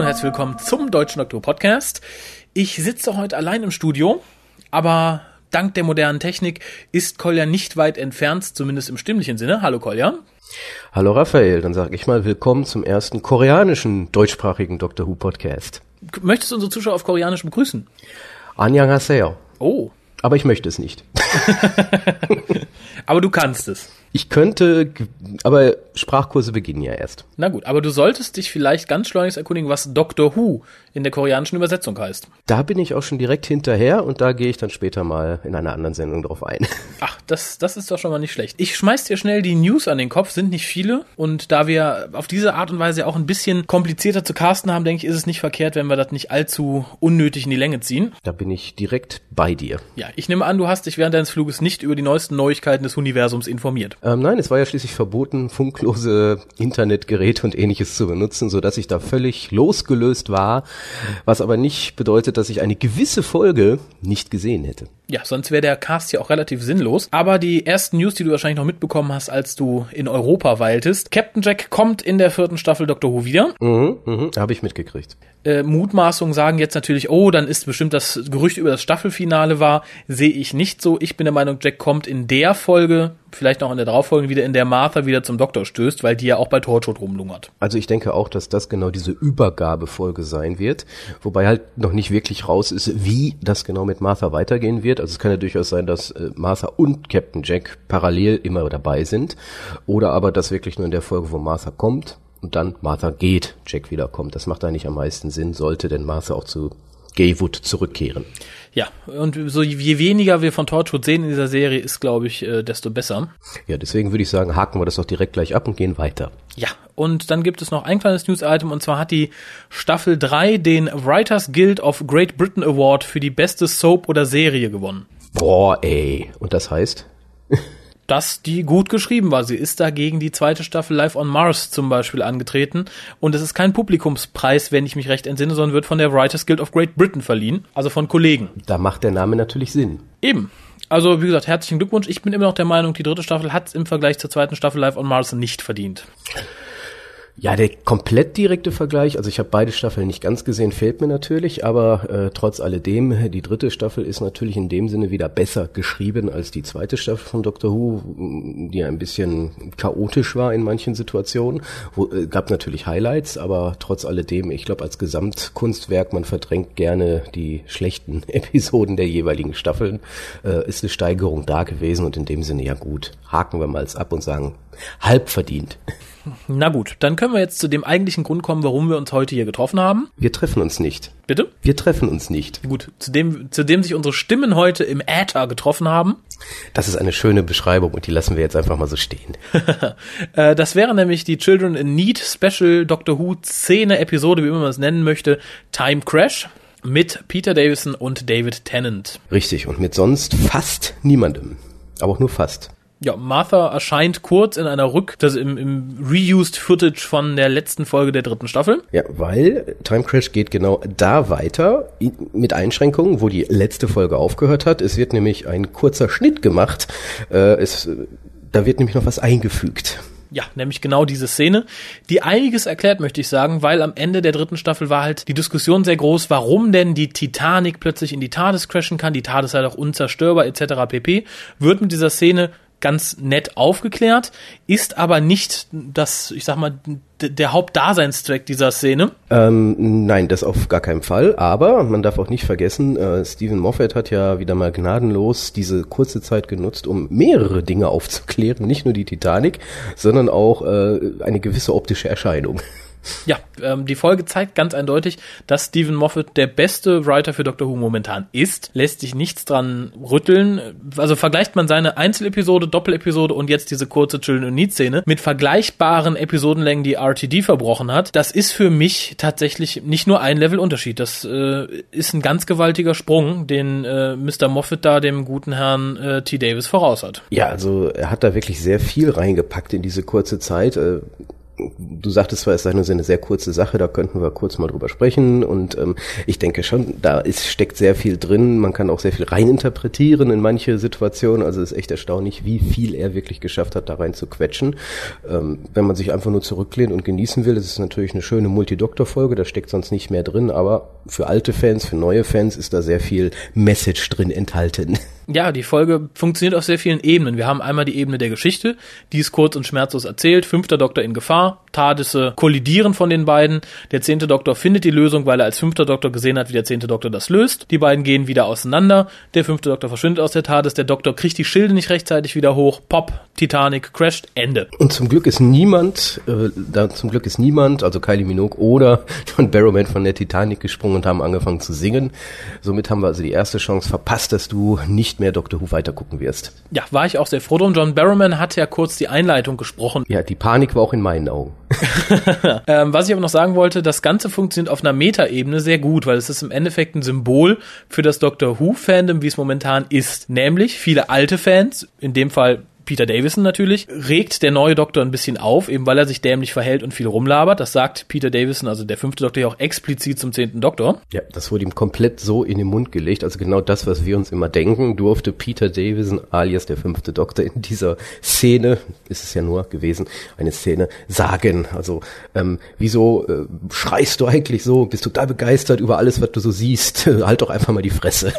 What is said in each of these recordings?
Und herzlich willkommen zum Deutschen Doktor Podcast. Ich sitze heute allein im Studio, aber dank der modernen Technik ist Kolja nicht weit entfernt, zumindest im stimmlichen Sinne. Hallo Kolja. Hallo Raphael, dann sage ich mal willkommen zum ersten koreanischen deutschsprachigen Doctor Who Podcast. Möchtest du unsere Zuschauer auf Koreanisch begrüßen? Annyeonghaseyo. Oh. Aber ich möchte es nicht. Aber du kannst es. Ich könnte, aber Sprachkurse beginnen ja erst. Na gut, aber du solltest dich vielleicht ganz schleunigst erkundigen, was Doctor Who in der koreanischen Übersetzung heißt. Da bin ich auch schon direkt hinterher und da gehe ich dann später mal in einer anderen Sendung drauf ein. Ach, das, das ist doch schon mal nicht schlecht. Ich schmeiß dir schnell die News an den Kopf, sind nicht viele. Und da wir auf diese Art und Weise auch ein bisschen komplizierter zu casten haben, denke ich, ist es nicht verkehrt, wenn wir das nicht allzu unnötig in die Länge ziehen. Da bin ich direkt bei dir. Ja, ich nehme an, du hast dich während deines Fluges nicht über die neuesten Neuigkeiten des Universums informiert. Ähm, nein, es war ja schließlich verboten, funklose Internetgeräte und ähnliches zu benutzen, so dass ich da völlig losgelöst war, was aber nicht bedeutet, dass ich eine gewisse Folge nicht gesehen hätte. Ja, sonst wäre der Cast ja auch relativ sinnlos. Aber die ersten News, die du wahrscheinlich noch mitbekommen hast, als du in Europa weiltest. Captain Jack kommt in der vierten Staffel Doctor Who wieder. Mhm, mhm, habe ich mitgekriegt. Äh, Mutmaßungen sagen jetzt natürlich, oh, dann ist bestimmt das Gerücht über das Staffelfinale war. Sehe ich nicht so. Ich bin der Meinung, Jack kommt in der Folge, vielleicht noch in der darauffolgenden wieder, in der Martha wieder zum Doktor stößt, weil die ja auch bei Torchwood rumlungert. Also ich denke auch, dass das genau diese Übergabefolge sein wird, wobei halt noch nicht wirklich raus ist, wie das genau mit Martha weitergehen wird. Also es kann ja durchaus sein, dass äh, Martha und Captain Jack parallel immer dabei sind oder aber dass wirklich nur in der Folge, wo Martha kommt, und dann Martha geht, Jack wiederkommt. Das macht eigentlich am meisten Sinn, sollte denn Martha auch zu Gaywood zurückkehren. Ja, und so je weniger wir von Torchwood sehen in dieser Serie, ist, glaube ich, äh, desto besser. Ja, deswegen würde ich sagen, haken wir das doch direkt gleich ab und gehen weiter. Ja, und dann gibt es noch ein kleines News-Item, und zwar hat die Staffel 3 den Writers Guild of Great Britain Award für die beste Soap oder Serie gewonnen. Boah, ey. Und das heißt? dass die gut geschrieben war. Sie ist dagegen die zweite Staffel Live on Mars zum Beispiel angetreten. Und es ist kein Publikumspreis, wenn ich mich recht entsinne, sondern wird von der Writers Guild of Great Britain verliehen. Also von Kollegen. Da macht der Name natürlich Sinn. Eben. Also, wie gesagt, herzlichen Glückwunsch. Ich bin immer noch der Meinung, die dritte Staffel hat es im Vergleich zur zweiten Staffel Live on Mars nicht verdient. Ja, der komplett direkte Vergleich, also ich habe beide Staffeln nicht ganz gesehen, fehlt mir natürlich, aber äh, trotz alledem, die dritte Staffel ist natürlich in dem Sinne wieder besser geschrieben als die zweite Staffel von Doctor Who, die ein bisschen chaotisch war in manchen Situationen. Wo, äh, gab natürlich Highlights, aber trotz alledem, ich glaube als Gesamtkunstwerk, man verdrängt gerne die schlechten Episoden der jeweiligen Staffeln, äh, ist eine Steigerung da gewesen und in dem Sinne ja gut. Haken wir mal ab und sagen, halb verdient. Na gut, dann können wir jetzt zu dem eigentlichen Grund kommen, warum wir uns heute hier getroffen haben. Wir treffen uns nicht. Bitte? Wir treffen uns nicht. Gut, zu dem, zu dem sich unsere Stimmen heute im Äther getroffen haben. Das ist eine schöne Beschreibung und die lassen wir jetzt einfach mal so stehen. Äh, das wäre nämlich die Children in Need Special Doctor Who Szene Episode, wie immer man es nennen möchte, Time Crash mit Peter Davison und David Tennant. Richtig, und mit sonst fast niemandem. Aber auch nur fast. Ja, Martha erscheint kurz in einer Rück, das im, im Reused Footage von der letzten Folge der dritten Staffel. Ja, weil Time Crash geht genau da weiter, mit Einschränkungen, wo die letzte Folge aufgehört hat. Es wird nämlich ein kurzer Schnitt gemacht. Äh, es, da wird nämlich noch was eingefügt. Ja, nämlich genau diese Szene, die einiges erklärt, möchte ich sagen, weil am Ende der dritten Staffel war halt die Diskussion sehr groß, warum denn die Titanic plötzlich in die TARDIS crashen kann, die TARDIS sei doch unzerstörbar etc. pp. Wird mit dieser Szene ganz nett aufgeklärt, ist aber nicht das, ich sag mal, der Hauptdaseinstrack dieser Szene. Ähm, nein, das auf gar keinen Fall. Aber man darf auch nicht vergessen, äh, Stephen Moffat hat ja wieder mal gnadenlos diese kurze Zeit genutzt, um mehrere Dinge aufzuklären. Nicht nur die Titanic, sondern auch äh, eine gewisse optische Erscheinung. Ja, ähm, die Folge zeigt ganz eindeutig, dass Stephen Moffat der beste Writer für Doctor Who momentan ist. Lässt sich nichts dran rütteln. Also vergleicht man seine Einzelepisode, Doppelepisode und jetzt diese kurze Children und Need Szene mit vergleichbaren Episodenlängen, die RTD verbrochen hat. Das ist für mich tatsächlich nicht nur ein Level Unterschied. Das äh, ist ein ganz gewaltiger Sprung, den äh, Mr. Moffat da dem guten Herrn äh, T. Davis voraus hat. Ja, also er hat da wirklich sehr viel reingepackt in diese kurze Zeit. Äh du sagtest zwar, es sei nur eine sehr kurze Sache, da könnten wir kurz mal drüber sprechen und ähm, ich denke schon, da ist, steckt sehr viel drin, man kann auch sehr viel reininterpretieren in manche Situationen, also es ist echt erstaunlich, wie viel er wirklich geschafft hat, da rein zu quetschen. Ähm, wenn man sich einfach nur zurücklehnt und genießen will, das ist natürlich eine schöne Multidoktor-Folge, da steckt sonst nicht mehr drin, aber für alte Fans, für neue Fans ist da sehr viel Message drin enthalten. Ja, die Folge funktioniert auf sehr vielen Ebenen. Wir haben einmal die Ebene der Geschichte, die ist kurz und schmerzlos erzählt. Fünfter Doktor in Gefahr, Tardisse kollidieren von den beiden. Der zehnte Doktor findet die Lösung, weil er als fünfter Doktor gesehen hat, wie der zehnte Doktor das löst. Die beiden gehen wieder auseinander. Der fünfte Doktor verschwindet aus der TARDIS. Der Doktor kriegt die Schilde nicht rechtzeitig wieder hoch. Pop, Titanic crasht, Ende. Und zum Glück ist niemand, äh, da zum Glück ist niemand, also Kylie Minogue oder John Barrowman von der Titanic gesprungen und haben angefangen zu singen. Somit haben wir also die erste Chance verpasst, dass du nicht mehr Doctor Who weitergucken wirst. Ja, war ich auch sehr froh drum. John Barrowman hat ja kurz die Einleitung gesprochen. Ja, die Panik war auch in meinen Augen. ähm, was ich aber noch sagen wollte, das Ganze funktioniert auf einer Metaebene sehr gut, weil es ist im Endeffekt ein Symbol für das Doctor Who-Fandom, wie es momentan ist. Nämlich viele alte Fans, in dem Fall Peter Davison natürlich, regt der neue Doktor ein bisschen auf, eben weil er sich dämlich verhält und viel rumlabert. Das sagt Peter Davison, also der fünfte Doktor, ja auch explizit zum zehnten Doktor. Ja, das wurde ihm komplett so in den Mund gelegt. Also genau das, was wir uns immer denken, durfte Peter Davison alias der fünfte Doktor in dieser Szene, ist es ja nur gewesen, eine Szene sagen. Also ähm, wieso äh, schreist du eigentlich so, bist total begeistert über alles, was du so siehst. halt doch einfach mal die Fresse.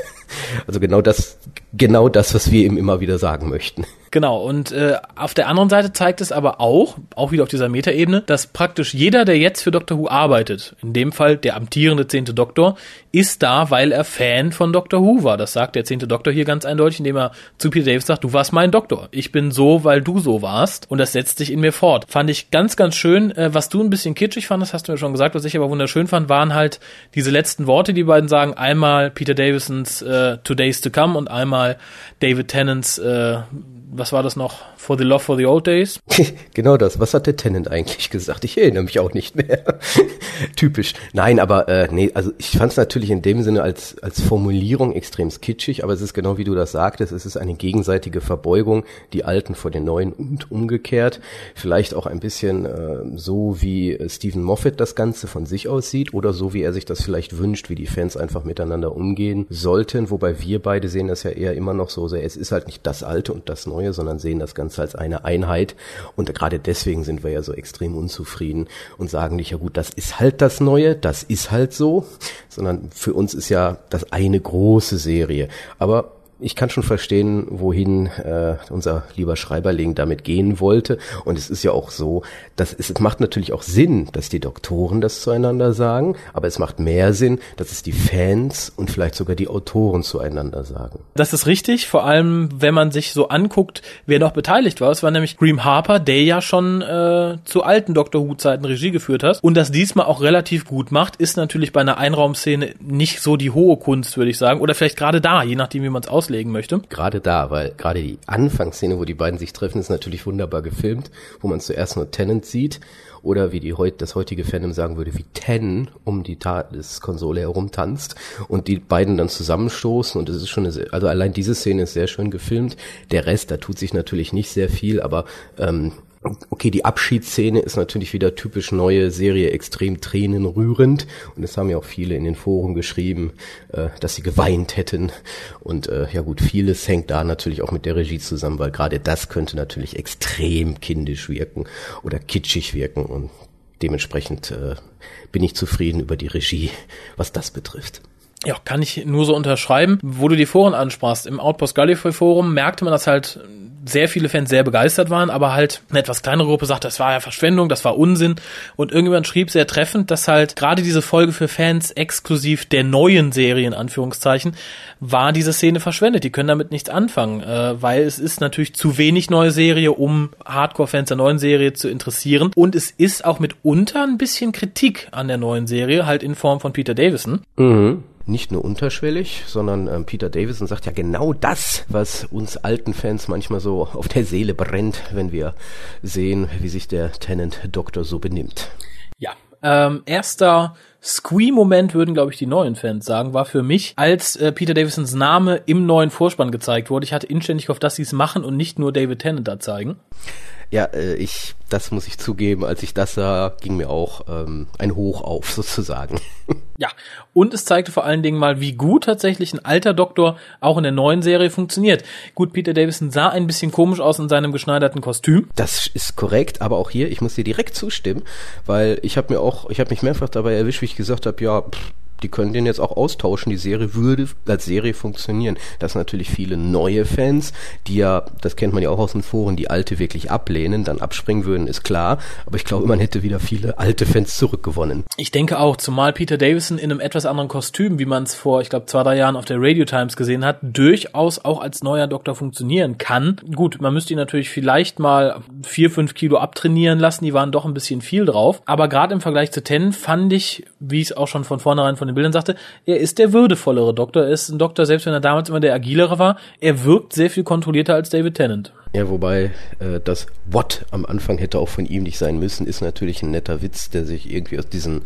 Also genau das, genau das, was wir ihm immer wieder sagen möchten. Genau, und äh, auf der anderen Seite zeigt es aber auch, auch wieder auf dieser Metaebene, dass praktisch jeder, der jetzt für Doctor Who arbeitet, in dem Fall der amtierende zehnte Doktor, ist da, weil er Fan von Doctor Who war. Das sagt der zehnte Doktor hier ganz eindeutig, indem er zu Peter Davis sagt, du warst mein Doktor. Ich bin so, weil du so warst. Und das setzt sich in mir fort. Fand ich ganz, ganz schön. Äh, was du ein bisschen kitschig fandest, hast du mir schon gesagt. Was ich aber wunderschön fand, waren halt diese letzten Worte, die beiden sagen. Einmal Peter Davisons äh, Today's to Come und einmal David Tennants äh, was war das noch? For the Love for the Old Days? genau das. Was hat der Tennant eigentlich gesagt? Ich erinnere mich auch nicht mehr. Typisch. Nein, aber äh, nee, also ich fand es natürlich in dem Sinne als, als Formulierung extrem kitschig, aber es ist genau wie du das sagtest, es ist eine gegenseitige Verbeugung, die Alten vor den Neuen und umgekehrt. Vielleicht auch ein bisschen äh, so, wie Stephen Moffat das Ganze von sich aus sieht oder so, wie er sich das vielleicht wünscht, wie die Fans einfach miteinander umgehen sollten, wobei wir beide sehen das ja eher immer noch so, es ist halt nicht das Alte und das Neue Neue, sondern sehen das Ganze als eine Einheit. Und gerade deswegen sind wir ja so extrem unzufrieden und sagen nicht, ja gut, das ist halt das Neue, das ist halt so, sondern für uns ist ja das eine große Serie. Aber ich kann schon verstehen, wohin äh, unser lieber Schreiberling damit gehen wollte. Und es ist ja auch so, dass es, es macht natürlich auch Sinn, dass die Doktoren das zueinander sagen, aber es macht mehr Sinn, dass es die Fans und vielleicht sogar die Autoren zueinander sagen. Das ist richtig, vor allem wenn man sich so anguckt, wer noch beteiligt war. Es war nämlich Graham Harper, der ja schon äh, zu alten Doctor Who-Zeiten Regie geführt hat. Und das diesmal auch relativ gut macht, ist natürlich bei einer Einraumszene nicht so die hohe Kunst, würde ich sagen. Oder vielleicht gerade da, je nachdem, wie man es auslegt auslegen möchte. Gerade da, weil gerade die Anfangsszene, wo die beiden sich treffen, ist natürlich wunderbar gefilmt, wo man zuerst nur Tennant sieht oder wie die heut, das heutige Fandom sagen würde, wie Ten um die TARDIS-Konsole herum tanzt und die beiden dann zusammenstoßen und es ist schon eine, also allein diese Szene ist sehr schön gefilmt. Der Rest, da tut sich natürlich nicht sehr viel, aber ähm, Okay, die Abschiedsszene ist natürlich wieder typisch neue Serie, extrem tränenrührend. Und es haben ja auch viele in den Foren geschrieben, äh, dass sie geweint hätten. Und äh, ja gut, vieles hängt da natürlich auch mit der Regie zusammen, weil gerade das könnte natürlich extrem kindisch wirken oder kitschig wirken. Und dementsprechend äh, bin ich zufrieden über die Regie, was das betrifft. Ja, kann ich nur so unterschreiben. Wo du die Foren ansprachst, im Outpost Gallifrey Forum merkte man das halt sehr viele Fans sehr begeistert waren, aber halt eine etwas kleinere Gruppe sagt, das war ja Verschwendung, das war Unsinn. Und irgendjemand schrieb sehr treffend, dass halt gerade diese Folge für Fans exklusiv der neuen Serie, in Anführungszeichen, war diese Szene verschwendet. Die können damit nichts anfangen, äh, weil es ist natürlich zu wenig neue Serie, um Hardcore-Fans der neuen Serie zu interessieren. Und es ist auch mitunter ein bisschen Kritik an der neuen Serie, halt in Form von Peter Davison. Mhm nicht nur unterschwellig, sondern ähm, Peter Davison sagt ja genau das, was uns alten Fans manchmal so auf der Seele brennt, wenn wir sehen, wie sich der Tenant Doktor so benimmt. Ja, ähm, erster Squee-Moment würden, glaube ich, die neuen Fans sagen, war für mich, als äh, Peter Davisons Name im neuen Vorspann gezeigt wurde. Ich hatte inständig gehofft, dass sie es machen und nicht nur David Tennant da zeigen. Ja, äh, ich, das muss ich zugeben, als ich das sah, ging mir auch ähm, ein Hoch auf, sozusagen. Ja, und es zeigte vor allen Dingen mal, wie gut tatsächlich ein alter Doktor auch in der neuen Serie funktioniert. Gut, Peter Davison sah ein bisschen komisch aus in seinem geschneiderten Kostüm. Das ist korrekt, aber auch hier, ich muss dir direkt zustimmen, weil ich habe mir auch, ich habe mich mehrfach dabei erwischt, wie ich gesagt habe, ja, pff, die können den jetzt auch austauschen. Die Serie würde als Serie funktionieren. Das natürlich viele neue Fans, die ja, das kennt man ja auch aus den Foren, die alte wirklich ablehnen, dann abspringen würden, ist klar. Aber ich glaube, man hätte wieder viele alte Fans zurückgewonnen. Ich denke auch, zumal Peter Davison in einem etwas anderen Kostüm, wie man es vor, ich glaube, zwei, drei Jahren auf der Radio Times gesehen hat, durchaus auch als neuer Doktor funktionieren kann. Gut, man müsste ihn natürlich vielleicht mal vier, fünf Kilo abtrainieren lassen. Die waren doch ein bisschen viel drauf. Aber gerade im Vergleich zu Ten fand ich, wie es auch schon von vornherein von den Bildern sagte, er ist der würdevollere Doktor. Er ist ein Doktor, selbst wenn er damals immer der agilere war. Er wirkt sehr viel kontrollierter als David Tennant. Ja, wobei äh, das What am Anfang hätte auch von ihm nicht sein müssen, ist natürlich ein netter Witz, der sich irgendwie aus diesen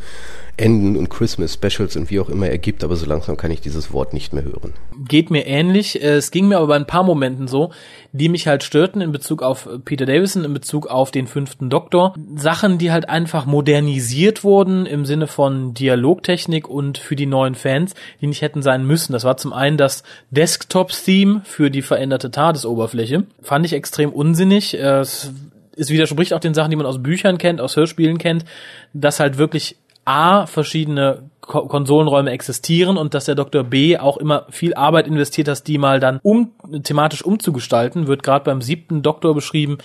Enden und Christmas Specials und wie auch immer ergibt, aber so langsam kann ich dieses Wort nicht mehr hören. Geht mir ähnlich. Es ging mir aber bei ein paar Momenten so, die mich halt störten in Bezug auf Peter Davison, in Bezug auf den fünften Doktor. Sachen, die halt einfach modernisiert wurden im Sinne von Dialogtechnik und für die neuen Fans, die nicht hätten sein müssen. Das war zum einen das Desktop-Theme für die veränderte TARDIS-Oberfläche. Fand ich extrem unsinnig. Es, es widerspricht auch den Sachen, die man aus Büchern kennt, aus Hörspielen kennt, dass halt wirklich A, verschiedene Ko Konsolenräume existieren und dass der Dr. B auch immer viel Arbeit investiert, dass die mal dann um thematisch umzugestalten, wird gerade beim siebten Doktor beschrieben,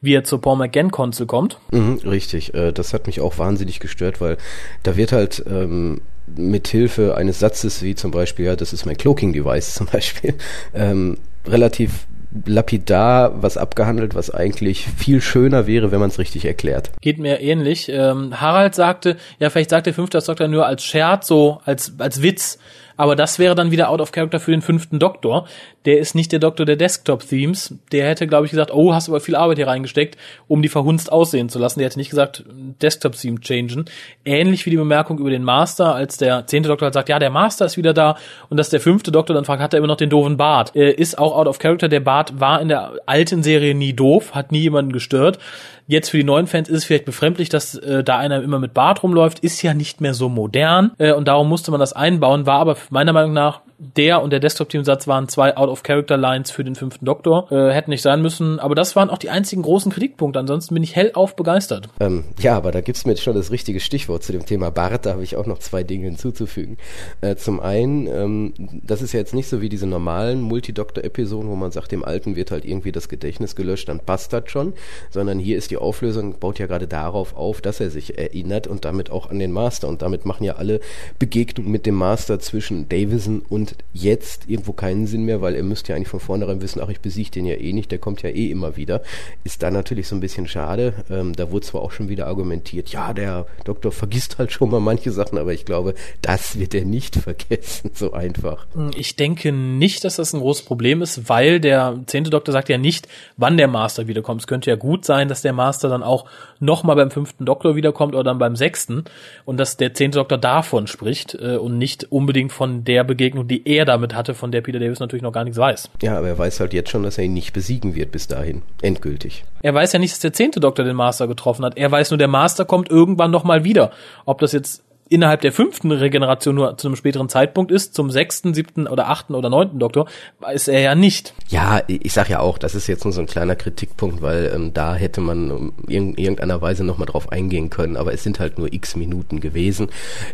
wie er zur Paul McGann-Konsole kommt. Mhm, richtig, äh, das hat mich auch wahnsinnig gestört, weil da wird halt ähm, mit Hilfe eines Satzes wie zum Beispiel, ja, das ist mein Cloaking-Device zum Beispiel, ähm, relativ lapidar was abgehandelt, was eigentlich viel schöner wäre, wenn man es richtig erklärt. Geht mir ähnlich. Ähm, Harald sagte, ja, vielleicht sagt der fünfte Doktor nur als Scherz, so als, als Witz. Aber das wäre dann wieder out of character für den fünften Doktor. Der ist nicht der Doktor der Desktop-Themes. Der hätte, glaube ich, gesagt, oh, hast aber viel Arbeit hier reingesteckt, um die verhunzt aussehen zu lassen. Der hätte nicht gesagt, Desktop-Theme changen. Ähnlich wie die Bemerkung über den Master, als der zehnte Doktor halt sagt, ja, der Master ist wieder da. Und dass der fünfte Doktor dann fragt, hat er immer noch den doofen Bart? Äh, ist auch out of character. Der Bart war in der alten Serie nie doof, hat nie jemanden gestört. Jetzt für die neuen Fans ist es vielleicht befremdlich, dass äh, da einer immer mit Bart rumläuft, ist ja nicht mehr so modern äh, und darum musste man das einbauen, war aber meiner Meinung nach der und der Desktop-Team-Satz waren zwei Out-of-Character-Lines für den fünften Doktor. Äh, hätten nicht sein müssen, aber das waren auch die einzigen großen Kritikpunkte. Ansonsten bin ich hellauf begeistert. Ähm, ja, aber da gibt's mir jetzt schon das richtige Stichwort zu dem Thema Bart. Da habe ich auch noch zwei Dinge hinzuzufügen. Äh, zum einen, ähm, das ist ja jetzt nicht so wie diese normalen Multidoktor-Episoden, wo man sagt, dem Alten wird halt irgendwie das Gedächtnis gelöscht, dann passt das schon, sondern hier ist die Auflösung, baut ja gerade darauf auf, dass er sich erinnert und damit auch an den Master. Und damit machen ja alle Begegnungen mit dem Master zwischen Davison und jetzt irgendwo keinen Sinn mehr, weil ihr müsst ja eigentlich von vornherein wissen, ach, ich besiege den ja eh nicht, der kommt ja eh immer wieder. Ist da natürlich so ein bisschen schade. Ähm, da wurde zwar auch schon wieder argumentiert, ja, der Doktor vergisst halt schon mal manche Sachen, aber ich glaube, das wird er nicht vergessen, so einfach. Ich denke nicht, dass das ein großes Problem ist, weil der zehnte Doktor sagt ja nicht, wann der Master wiederkommt. Es könnte ja gut sein, dass der Master dann auch nochmal beim fünften Doktor wiederkommt oder dann beim sechsten und dass der zehnte Doktor davon spricht äh, und nicht unbedingt von der Begegnung, die er damit hatte, von der Peter Davis natürlich noch gar nichts weiß. Ja, aber er weiß halt jetzt schon, dass er ihn nicht besiegen wird bis dahin. Endgültig. Er weiß ja nicht, dass der zehnte Doktor den Master getroffen hat. Er weiß nur, der Master kommt irgendwann noch mal wieder. Ob das jetzt innerhalb der fünften Regeneration nur zu einem späteren Zeitpunkt ist, zum sechsten, siebten oder achten oder neunten Doktor, weiß er ja nicht. Ja, ich sag ja auch, das ist jetzt nur so ein kleiner Kritikpunkt, weil ähm, da hätte man in irgendeiner Weise nochmal drauf eingehen können, aber es sind halt nur x Minuten gewesen.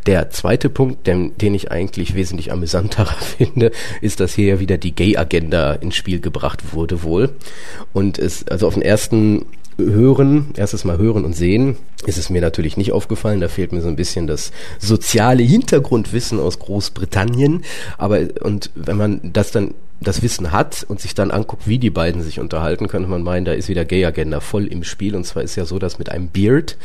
Der zweite Punkt, den, den ich eigentlich wesentlich amüsanter finde, ist, dass hier ja wieder die Gay-Agenda ins Spiel gebracht wurde wohl. Und es, also auf den ersten hören, erstes Mal hören und sehen, ist es mir natürlich nicht aufgefallen. Da fehlt mir so ein bisschen das soziale Hintergrundwissen aus Großbritannien. Aber und wenn man das dann das Wissen hat und sich dann anguckt, wie die beiden sich unterhalten, könnte man meinen, da ist wieder Gay Agenda voll im Spiel. Und zwar ist ja so, dass mit einem Beard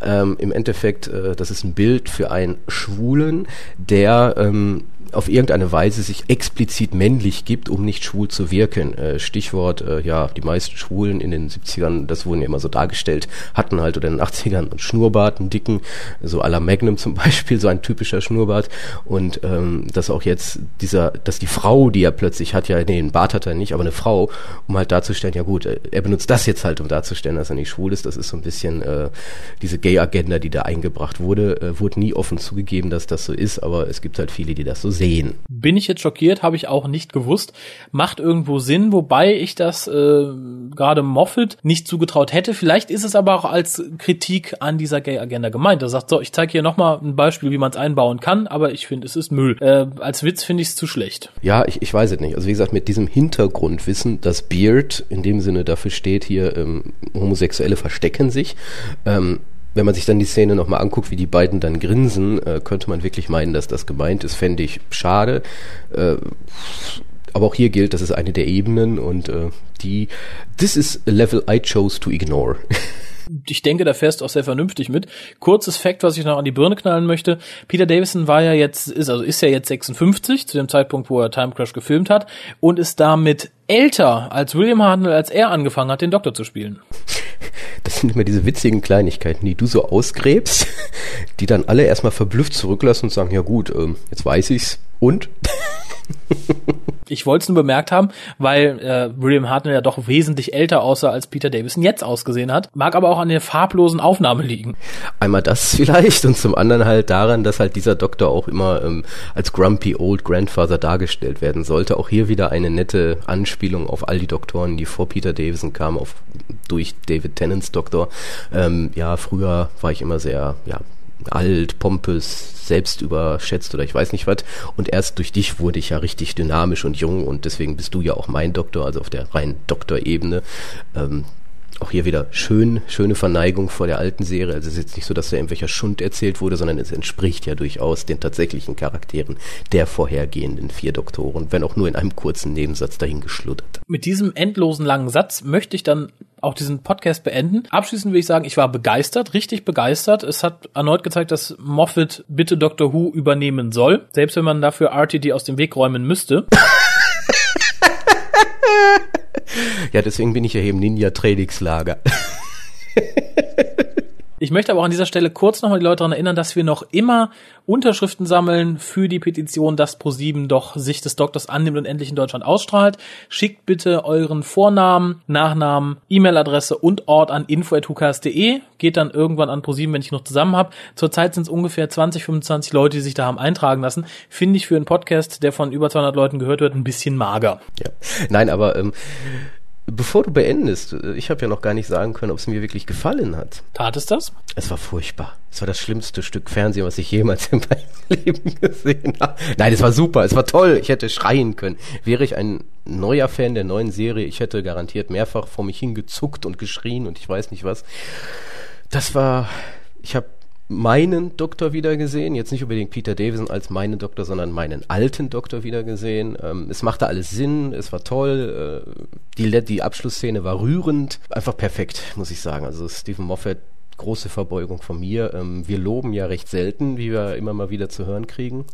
ähm, im Endeffekt, äh, das ist ein Bild für einen Schwulen, der ähm, auf irgendeine Weise sich explizit männlich gibt, um nicht schwul zu wirken. Äh, Stichwort, äh, ja, die meisten Schwulen in den 70ern, das wurden ja immer so dargestellt, hatten halt oder in den 80ern einen Schnurrbart, einen dicken, so à la Magnum zum Beispiel, so ein typischer Schnurrbart. Und ähm, dass auch jetzt dieser, dass die Frau, die er plötzlich hat, ja, nee, einen Bart hat er nicht, aber eine Frau, um halt darzustellen, ja gut, er benutzt das jetzt halt, um darzustellen, dass er nicht schwul ist. Das ist so ein bisschen äh, diese Gay-Agenda, die da eingebracht wurde, äh, wurde nie offen zugegeben, dass das so ist, aber es gibt halt viele, die das so sehen. Bin ich jetzt schockiert, habe ich auch nicht gewusst. Macht irgendwo Sinn, wobei ich das äh, gerade Moffat nicht zugetraut hätte. Vielleicht ist es aber auch als Kritik an dieser Gay-Agenda gemeint. Er sagt so, ich zeige hier nochmal ein Beispiel, wie man es einbauen kann, aber ich finde, es ist Müll. Äh, als Witz finde ich es zu schlecht. Ja, ich, ich weiß es nicht. Also wie gesagt, mit diesem Hintergrundwissen, dass Beard in dem Sinne dafür steht, hier ähm, Homosexuelle verstecken sich, ähm, wenn man sich dann die Szene nochmal anguckt, wie die beiden dann grinsen, äh, könnte man wirklich meinen, dass das gemeint ist. Fände ich schade. Äh, aber auch hier gilt, das ist eine der Ebenen und äh, die, this is a level I chose to ignore. ich denke, da fährst du auch sehr vernünftig mit. Kurzes Fact, was ich noch an die Birne knallen möchte. Peter Davison war ja jetzt, ist, also ist ja jetzt 56, zu dem Zeitpunkt, wo er Time Crash gefilmt hat, und ist damit älter als William Hartnell, als er angefangen hat, den Doktor zu spielen. Sind immer diese witzigen Kleinigkeiten, die du so ausgräbst, die dann alle erstmal verblüfft zurücklassen und sagen, ja gut, ähm, jetzt weiß ich's. Und? Ich wollte es nur bemerkt haben, weil äh, William Hartnell ja doch wesentlich älter aussah, als Peter Davison jetzt ausgesehen hat. Mag aber auch an der farblosen Aufnahme liegen. Einmal das vielleicht und zum anderen halt daran, dass halt dieser Doktor auch immer ähm, als grumpy old grandfather dargestellt werden sollte. Auch hier wieder eine nette Anspielung auf all die Doktoren, die vor Peter Davison kamen, auf durch David Tennants Doktor. Ähm, ja, früher war ich immer sehr ja, alt, pompös, selbst überschätzt oder ich weiß nicht was. Und erst durch dich wurde ich ja richtig dynamisch und jung und deswegen bist du ja auch mein Doktor, also auf der reinen Doktorebene. Ähm, auch hier wieder schön, schöne Verneigung vor der alten Serie. Also es ist jetzt nicht so, dass da irgendwelcher Schund erzählt wurde, sondern es entspricht ja durchaus den tatsächlichen Charakteren der vorhergehenden vier Doktoren, wenn auch nur in einem kurzen Nebensatz dahin geschluddert. Mit diesem endlosen langen Satz möchte ich dann auch diesen Podcast beenden. Abschließend will ich sagen, ich war begeistert, richtig begeistert. Es hat erneut gezeigt, dass Moffat bitte Doctor Who übernehmen soll, selbst wenn man dafür RTD aus dem Weg räumen müsste. Ja, deswegen bin ich ja hier im Ninja-Trainingslager. Ich möchte aber auch an dieser Stelle kurz nochmal die Leute daran erinnern, dass wir noch immer Unterschriften sammeln für die Petition, dass ProSieben doch sich des Doktors annimmt und endlich in Deutschland ausstrahlt. Schickt bitte euren Vornamen, Nachnamen, E-Mail-Adresse und Ort an info.hukas.de. Geht dann irgendwann an ProSieben, wenn ich noch zusammen habe. Zurzeit sind es ungefähr 20, 25 Leute, die sich da haben eintragen lassen. Finde ich für einen Podcast, der von über 200 Leuten gehört wird, ein bisschen mager. Ja. Nein, aber ähm, Bevor du beendest, ich habe ja noch gar nicht sagen können, ob es mir wirklich gefallen hat. Tat es das? Es war furchtbar. Es war das schlimmste Stück Fernsehen, was ich jemals in meinem Leben gesehen habe. Nein, es war super, es war toll. Ich hätte schreien können. Wäre ich ein neuer Fan der neuen Serie, ich hätte garantiert mehrfach vor mich hingezuckt und geschrien und ich weiß nicht was. Das war, ich habe meinen Doktor wieder gesehen, jetzt nicht unbedingt Peter Davison als meinen Doktor, sondern meinen alten Doktor wieder gesehen. Ähm, es machte alles Sinn, es war toll, äh, die, die Abschlussszene war rührend, einfach perfekt, muss ich sagen. Also Stephen Moffat große Verbeugung von mir. Ähm, wir loben ja recht selten, wie wir immer mal wieder zu hören kriegen.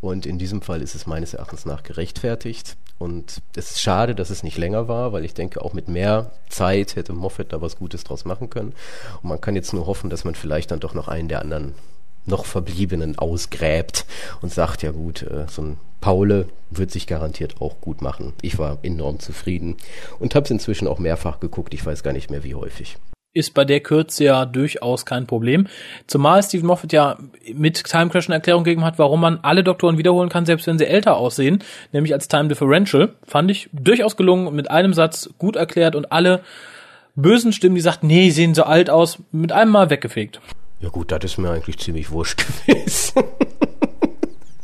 Und in diesem Fall ist es meines Erachtens nach gerechtfertigt. Und es ist schade, dass es nicht länger war, weil ich denke, auch mit mehr Zeit hätte Moffat da was Gutes draus machen können. Und man kann jetzt nur hoffen, dass man vielleicht dann doch noch einen der anderen noch Verbliebenen ausgräbt und sagt, ja gut, äh, so ein Paule wird sich garantiert auch gut machen. Ich war enorm zufrieden und habe es inzwischen auch mehrfach geguckt. Ich weiß gar nicht mehr, wie häufig ist bei der Kürze ja durchaus kein Problem. Zumal Stephen Moffat ja mit Time Crash eine Erklärung gegeben hat, warum man alle Doktoren wiederholen kann, selbst wenn sie älter aussehen, nämlich als Time Differential. Fand ich durchaus gelungen, mit einem Satz gut erklärt und alle bösen Stimmen, die sagten, nee, sehen so alt aus, mit einem Mal weggefegt. Ja gut, das ist mir eigentlich ziemlich wurscht gewesen.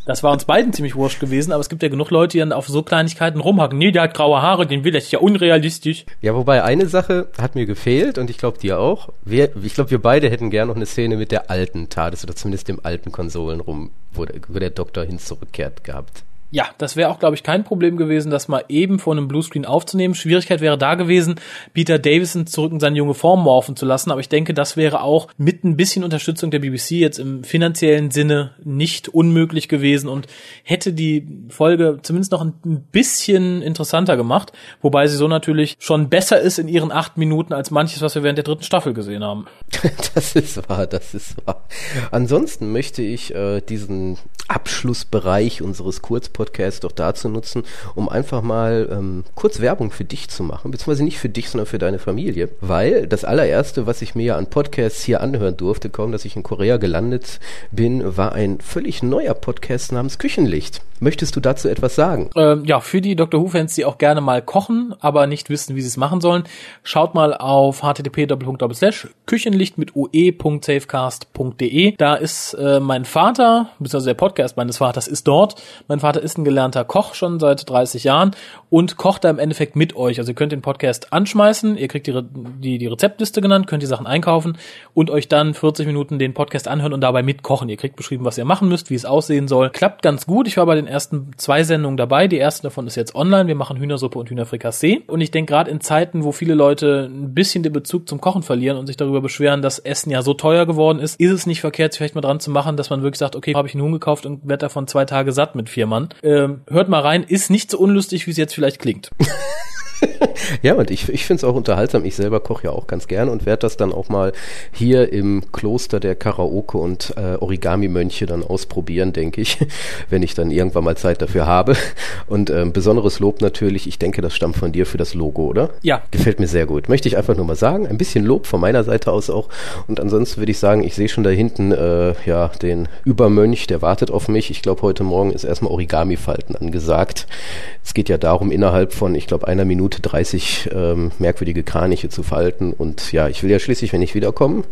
Das war uns beiden ziemlich wurscht gewesen, aber es gibt ja genug Leute, die dann auf so Kleinigkeiten rumhacken. Nee, der hat graue Haare, den will, das ist ja unrealistisch. Ja, wobei eine Sache hat mir gefehlt und ich glaube dir auch. Wir, ich glaube, wir beide hätten gern noch eine Szene mit der alten TARDIS oder zumindest dem alten Konsolen rum, wo der, wo der Doktor hin zurückkehrt gehabt. Ja, das wäre auch, glaube ich, kein Problem gewesen, das mal eben vor einem Bluescreen aufzunehmen. Schwierigkeit wäre da gewesen, Peter Davison zurück in seine junge Form morphen zu lassen. Aber ich denke, das wäre auch mit ein bisschen Unterstützung der BBC jetzt im finanziellen Sinne nicht unmöglich gewesen und hätte die Folge zumindest noch ein bisschen interessanter gemacht. Wobei sie so natürlich schon besser ist in ihren acht Minuten als manches, was wir während der dritten Staffel gesehen haben. Das ist wahr, das ist wahr. Ansonsten möchte ich äh, diesen Abschlussbereich unseres Kurzpodcasts doch dazu nutzen, um einfach mal ähm, kurz Werbung für dich zu machen, beziehungsweise nicht für dich, sondern für deine Familie, weil das allererste, was ich mir ja an Podcasts hier anhören durfte, kaum dass ich in Korea gelandet bin, war ein völlig neuer Podcast namens Küchenlicht. Möchtest du dazu etwas sagen? Ähm, ja, für die Dr. Who-Fans, die auch gerne mal kochen, aber nicht wissen, wie sie es machen sollen, schaut mal auf http küchenlicht mit ue.safecast.de. Da ist äh, mein Vater, beziehungsweise der Podcast meines Vaters ist dort. Mein Vater ist ein gelernter Koch schon seit 30 Jahren und kocht da im Endeffekt mit euch. Also ihr könnt den Podcast anschmeißen, ihr kriegt die, die, die Rezeptliste genannt, könnt die Sachen einkaufen und euch dann 40 Minuten den Podcast anhören und dabei mitkochen. Ihr kriegt beschrieben, was ihr machen müsst, wie es aussehen soll. Klappt ganz gut. Ich war bei den ersten zwei Sendungen dabei. Die erste davon ist jetzt online. Wir machen Hühnersuppe und Hühnerfrikassee. Und ich denke gerade in Zeiten, wo viele Leute ein bisschen den Bezug zum Kochen verlieren und sich darüber beschweren, dass Essen ja so teuer geworden ist, ist es nicht verkehrt, vielleicht mal dran zu machen, dass man wirklich sagt, okay, habe ich einen Huhn gekauft und werde davon zwei Tage satt mit vier Mann. Ähm, hört mal rein, ist nicht so unlustig, wie es jetzt vielleicht klingt. ja, und ich, ich finde es auch unterhaltsam. Ich selber koche ja auch ganz gerne und werde das dann auch mal hier im Kloster der Karaoke und äh, Origami-Mönche dann ausprobieren, denke ich, wenn ich dann irgendwann mal Zeit dafür habe. Und ähm, besonderes Lob natürlich, ich denke, das stammt von dir für das Logo, oder? Ja. Gefällt mir sehr gut. Möchte ich einfach nur mal sagen. Ein bisschen Lob von meiner Seite aus auch. Und ansonsten würde ich sagen, ich sehe schon da hinten äh, ja den Übermönch, der wartet auf mich. Ich glaube, heute Morgen ist erstmal Origami-Falten angesagt. Es geht ja darum, innerhalb von, ich glaube, einer Minute 30 ähm, merkwürdige Kraniche zu falten. Und ja, ich will ja schließlich, wenn ich wiederkomme,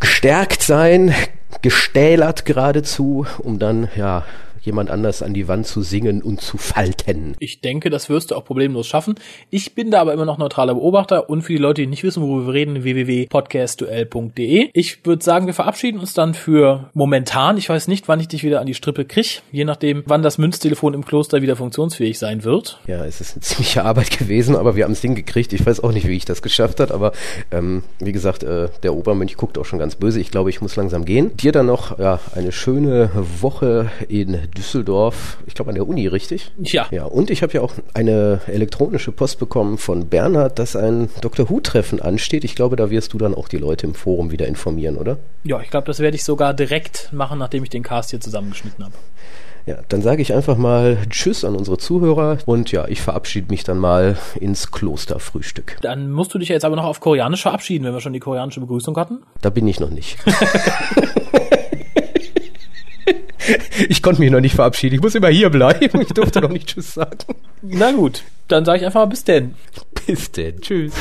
gestärkt sein, gestählert geradezu, um dann ja jemand anders an die Wand zu singen und zu falten. Ich denke, das wirst du auch problemlos schaffen. Ich bin da aber immer noch neutraler Beobachter und für die Leute, die nicht wissen, worüber wir reden, www.podcastduell.de. Ich würde sagen, wir verabschieden uns dann für momentan. Ich weiß nicht, wann ich dich wieder an die Strippe krieg, je nachdem, wann das Münztelefon im Kloster wieder funktionsfähig sein wird. Ja, es ist eine ziemliche Arbeit gewesen, aber wir haben es hingekriegt. Ich weiß auch nicht, wie ich das geschafft habe, aber ähm, wie gesagt, äh, der Obermönch guckt auch schon ganz böse. Ich glaube, ich muss langsam gehen. Dir dann noch ja, eine schöne Woche in Düsseldorf, ich glaube an der Uni, richtig? Ja. Ja, und ich habe ja auch eine elektronische Post bekommen von Bernhard, dass ein Dr. Who-Treffen ansteht. Ich glaube, da wirst du dann auch die Leute im Forum wieder informieren, oder? Ja, ich glaube, das werde ich sogar direkt machen, nachdem ich den Cast hier zusammengeschnitten habe. Ja, dann sage ich einfach mal Tschüss an unsere Zuhörer und ja, ich verabschiede mich dann mal ins Klosterfrühstück. Dann musst du dich jetzt aber noch auf Koreanisch verabschieden, wenn wir schon die koreanische Begrüßung hatten. Da bin ich noch nicht. Ich konnte mich noch nicht verabschieden. Ich muss immer hier bleiben. Ich durfte noch nicht Tschüss sagen. Na gut, dann sage ich einfach mal bis denn. Bis denn. Tschüss.